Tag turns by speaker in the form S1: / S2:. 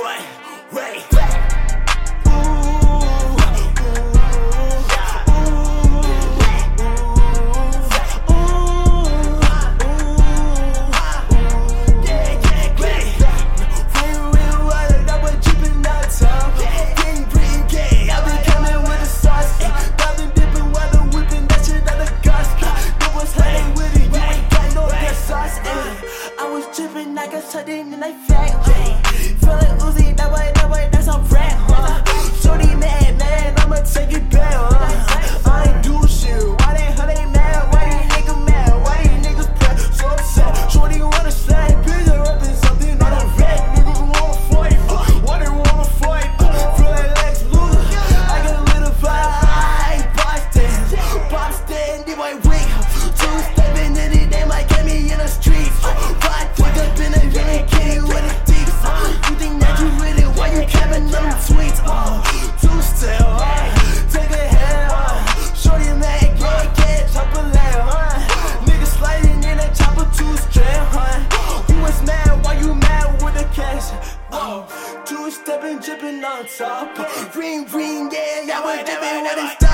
S1: wait,
S2: wait, wait. sudden and I felt Feeling Uzi, that way, that way, that's a rap. Shorty mad. two stepping, dripping on top. Ring, ring, yeah, yeah, we're dipping when it's time.